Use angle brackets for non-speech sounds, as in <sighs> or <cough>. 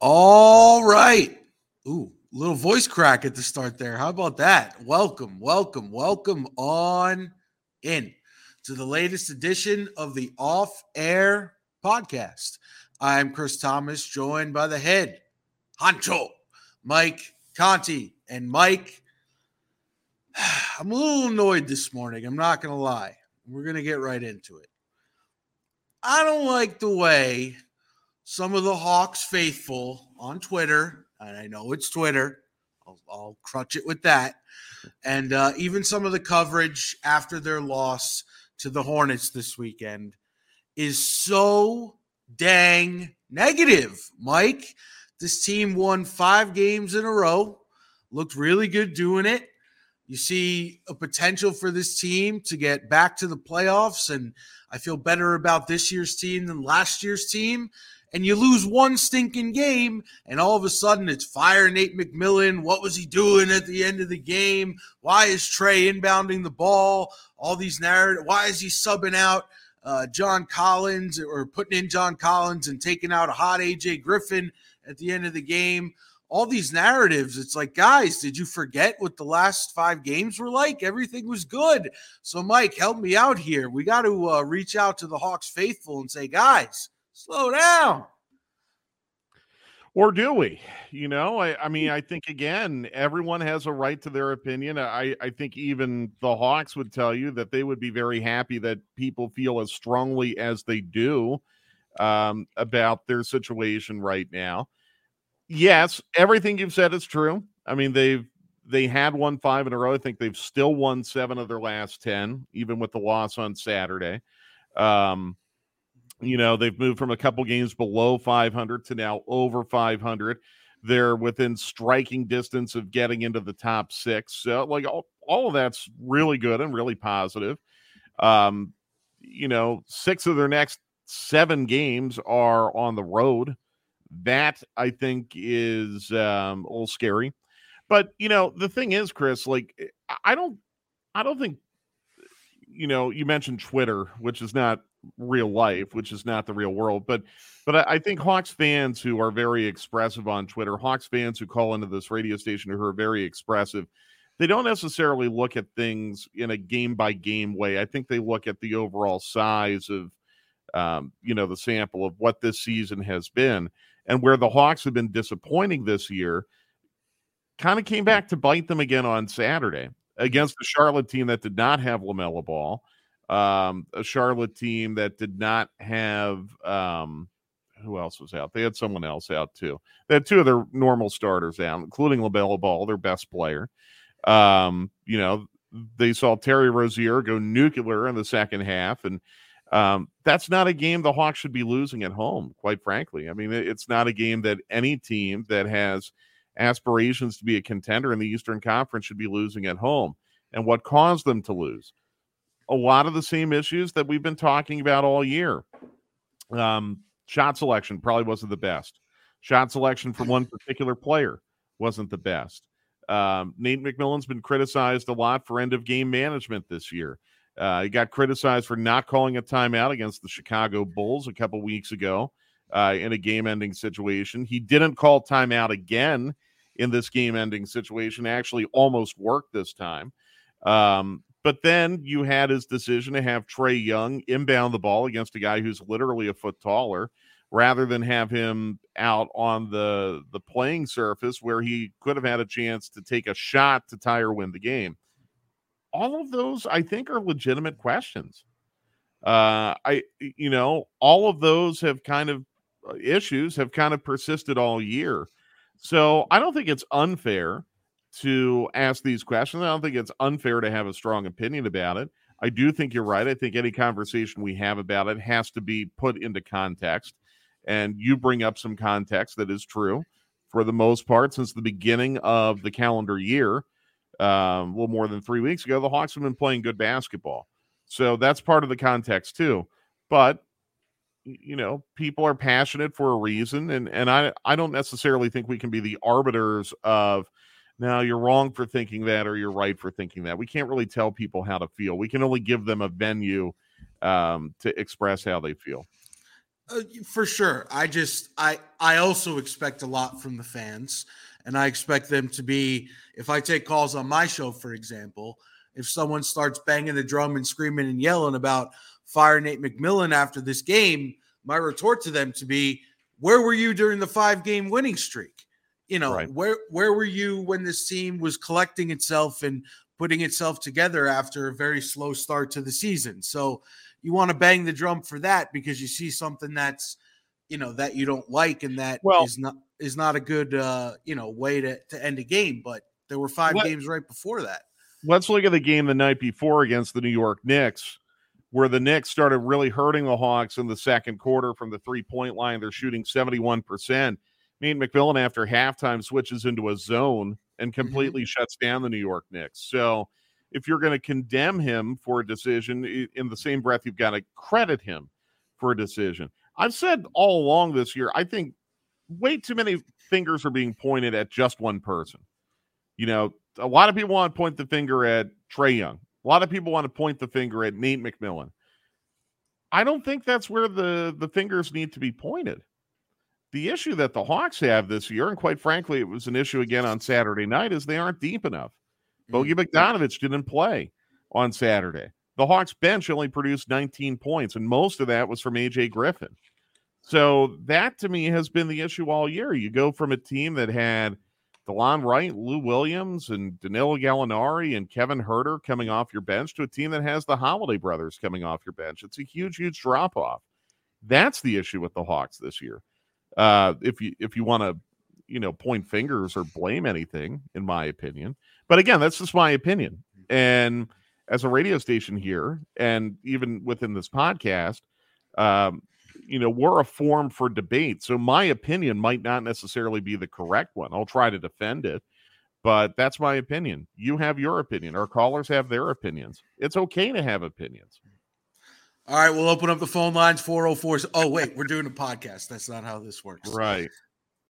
All right. Ooh, little voice crack at the start there. How about that? Welcome, welcome, welcome on in to the latest edition of the Off Air Podcast. I'm Chris Thomas, joined by the head honcho, Mike Conti. And Mike, <sighs> I'm a little annoyed this morning. I'm not going to lie. We're going to get right into it. I don't like the way some of the Hawks faithful on Twitter, and I know it's Twitter, I'll, I'll crutch it with that, and uh, even some of the coverage after their loss to the Hornets this weekend is so dang negative. Mike, this team won five games in a row, looked really good doing it. You see a potential for this team to get back to the playoffs, and I feel better about this year's team than last year's team and you lose one stinking game, and all of a sudden it's fire Nate McMillan. What was he doing at the end of the game? Why is Trae inbounding the ball? All these narratives. Why is he subbing out uh, John Collins or putting in John Collins and taking out a hot AJ Griffin at the end of the game? All these narratives. It's like, guys, did you forget what the last five games were like? Everything was good. So, Mike, help me out here. We got to uh, reach out to the Hawks faithful and say, guys, slow down. Or do we? You know, I, I mean, I think again, everyone has a right to their opinion. I, I think even the Hawks would tell you that they would be very happy that people feel as strongly as they do um, about their situation right now. Yes, everything you've said is true. I mean, they've they had won five in a row. I think they've still won seven of their last ten, even with the loss on Saturday. Um, you know, they've moved from a couple games below 500 to now over 500. They're within striking distance of getting into the top six. So, like, all, all of that's really good and really positive. Um, you know, six of their next seven games are on the road. That I think is um, a little scary. But you know, the thing is, Chris, like, I don't, I don't think, you know, you mentioned Twitter, which is not real life, which is not the real world. But but I, think Hawks fans who are very expressive on Twitter, Hawks fans who call into this radio station who are very expressive, they don't necessarily look at things in a game by game way. I think they look at the overall size of um, you know the sample of what this season has been and where the Hawks have been disappointing this year. Kind of came back to bite them again on Saturday against the Charlotte team that did not have LaMelo Ball um, a Charlotte team that did not have um, who else was out? They had someone else out too. They had two of their normal starters out, including LaMelo Ball, their best player. Um, you know, they saw Terry Rozier go nuclear in the second half, and um, that's not a game the Hawks should be losing at home. Quite frankly, I mean, it's not a game that any team that has aspirations to be a contender in the Eastern Conference should be losing at home. And what caused them to lose? a lot of the same issues that we've been talking about all year. Um, shot selection probably wasn't the best. Shot selection for one particular player wasn't the best. Um, Nate McMillan's been criticized a lot for end of game management this year. Uh, he got criticized for not calling a timeout against the Chicago Bulls a couple weeks ago uh, in a game ending situation. He didn't call timeout again in this game ending situation, actually, almost worked this time. Um, but then you had his decision to have Trae Young inbound the ball against a guy who's literally a foot taller rather than have him out on the the playing surface where he could have had a chance to take a shot to tie or win the game. All of those I think are legitimate questions. Uh I you know, all of those have kind of uh, issues have kind of persisted all year. So I don't think it's unfair to ask these questions. I don't think it's unfair to have a strong opinion about it. I do think you're right. I think any conversation we have about it has to be put into context. And you bring up some context that is true for the most part since the beginning of the calendar year. Um, a little more than three weeks ago, the Hawks have been playing good basketball. So that's part of the context too. But you know, people are passionate for a reason, and and I I don't necessarily think we can be the arbiters of now you're wrong for thinking that or you're right for thinking that we can't really tell people how to feel we can only give them a venue um, to express how they feel Uh, for sure. I just I I also expect a lot from the fans, and I expect them to be. If I take calls on my show, for example, if someone starts banging the drum and screaming and yelling about fire Nate McMillan after this game, my retort to them to be, "Where were you during the five game winning streak? You know, right. where where were you when this team was collecting itself and putting itself together after a very slow start to the season?" So you want to bang the drum for that because you see something that's you know that you don't like and that well, is not is not a good uh you know way to, to end a game but there were five games right before that let's look at the game the night before against the new york knicks where the knicks started really hurting the hawks in the second quarter from the three point line they're shooting 71% Nate McMillan after halftime switches into a zone and mm-hmm. completely mm-hmm. shuts down the New York Knicks. So if you're going to condemn him for a decision, in the same breath, you've got to credit him for a decision. I've said all along this year, I think way too many fingers are being pointed at just one person. You know, a lot of people want to point the finger at Trae Young. A lot of people want to point the finger at Nate McMillan. I don't think that's where the, the fingers need to be pointed. The issue that the Hawks have this year, and quite frankly, it was an issue again on Saturday night, is they aren't deep enough. Bogey mm-hmm. Bogdanovic didn't play on Saturday. The Hawks bench only produced 19 points, and most of that was from AJ Griffin. So that to me has been the issue all year. You go from a team that had DeLon Wright, Lou Williams, and Danilo Gallinari and Kevin Huerter coming off your bench to a team that has the Holiday brothers coming off your bench. It's a huge, huge drop off. That's the issue with the Hawks this year. Uh, if you if you want to, you know, point fingers or blame anything, in my opinion, but again, that's just my opinion. And as a radio station here, and even within this podcast, um, you know, we're a forum for debate. So my opinion might not necessarily be the correct one. I'll try to defend it, but that's my opinion. You have your opinion. Our callers have their opinions. It's okay to have opinions. All right, we'll open up the phone lines 404. Oh, wait, we're doing a podcast. That's not how this works. Right.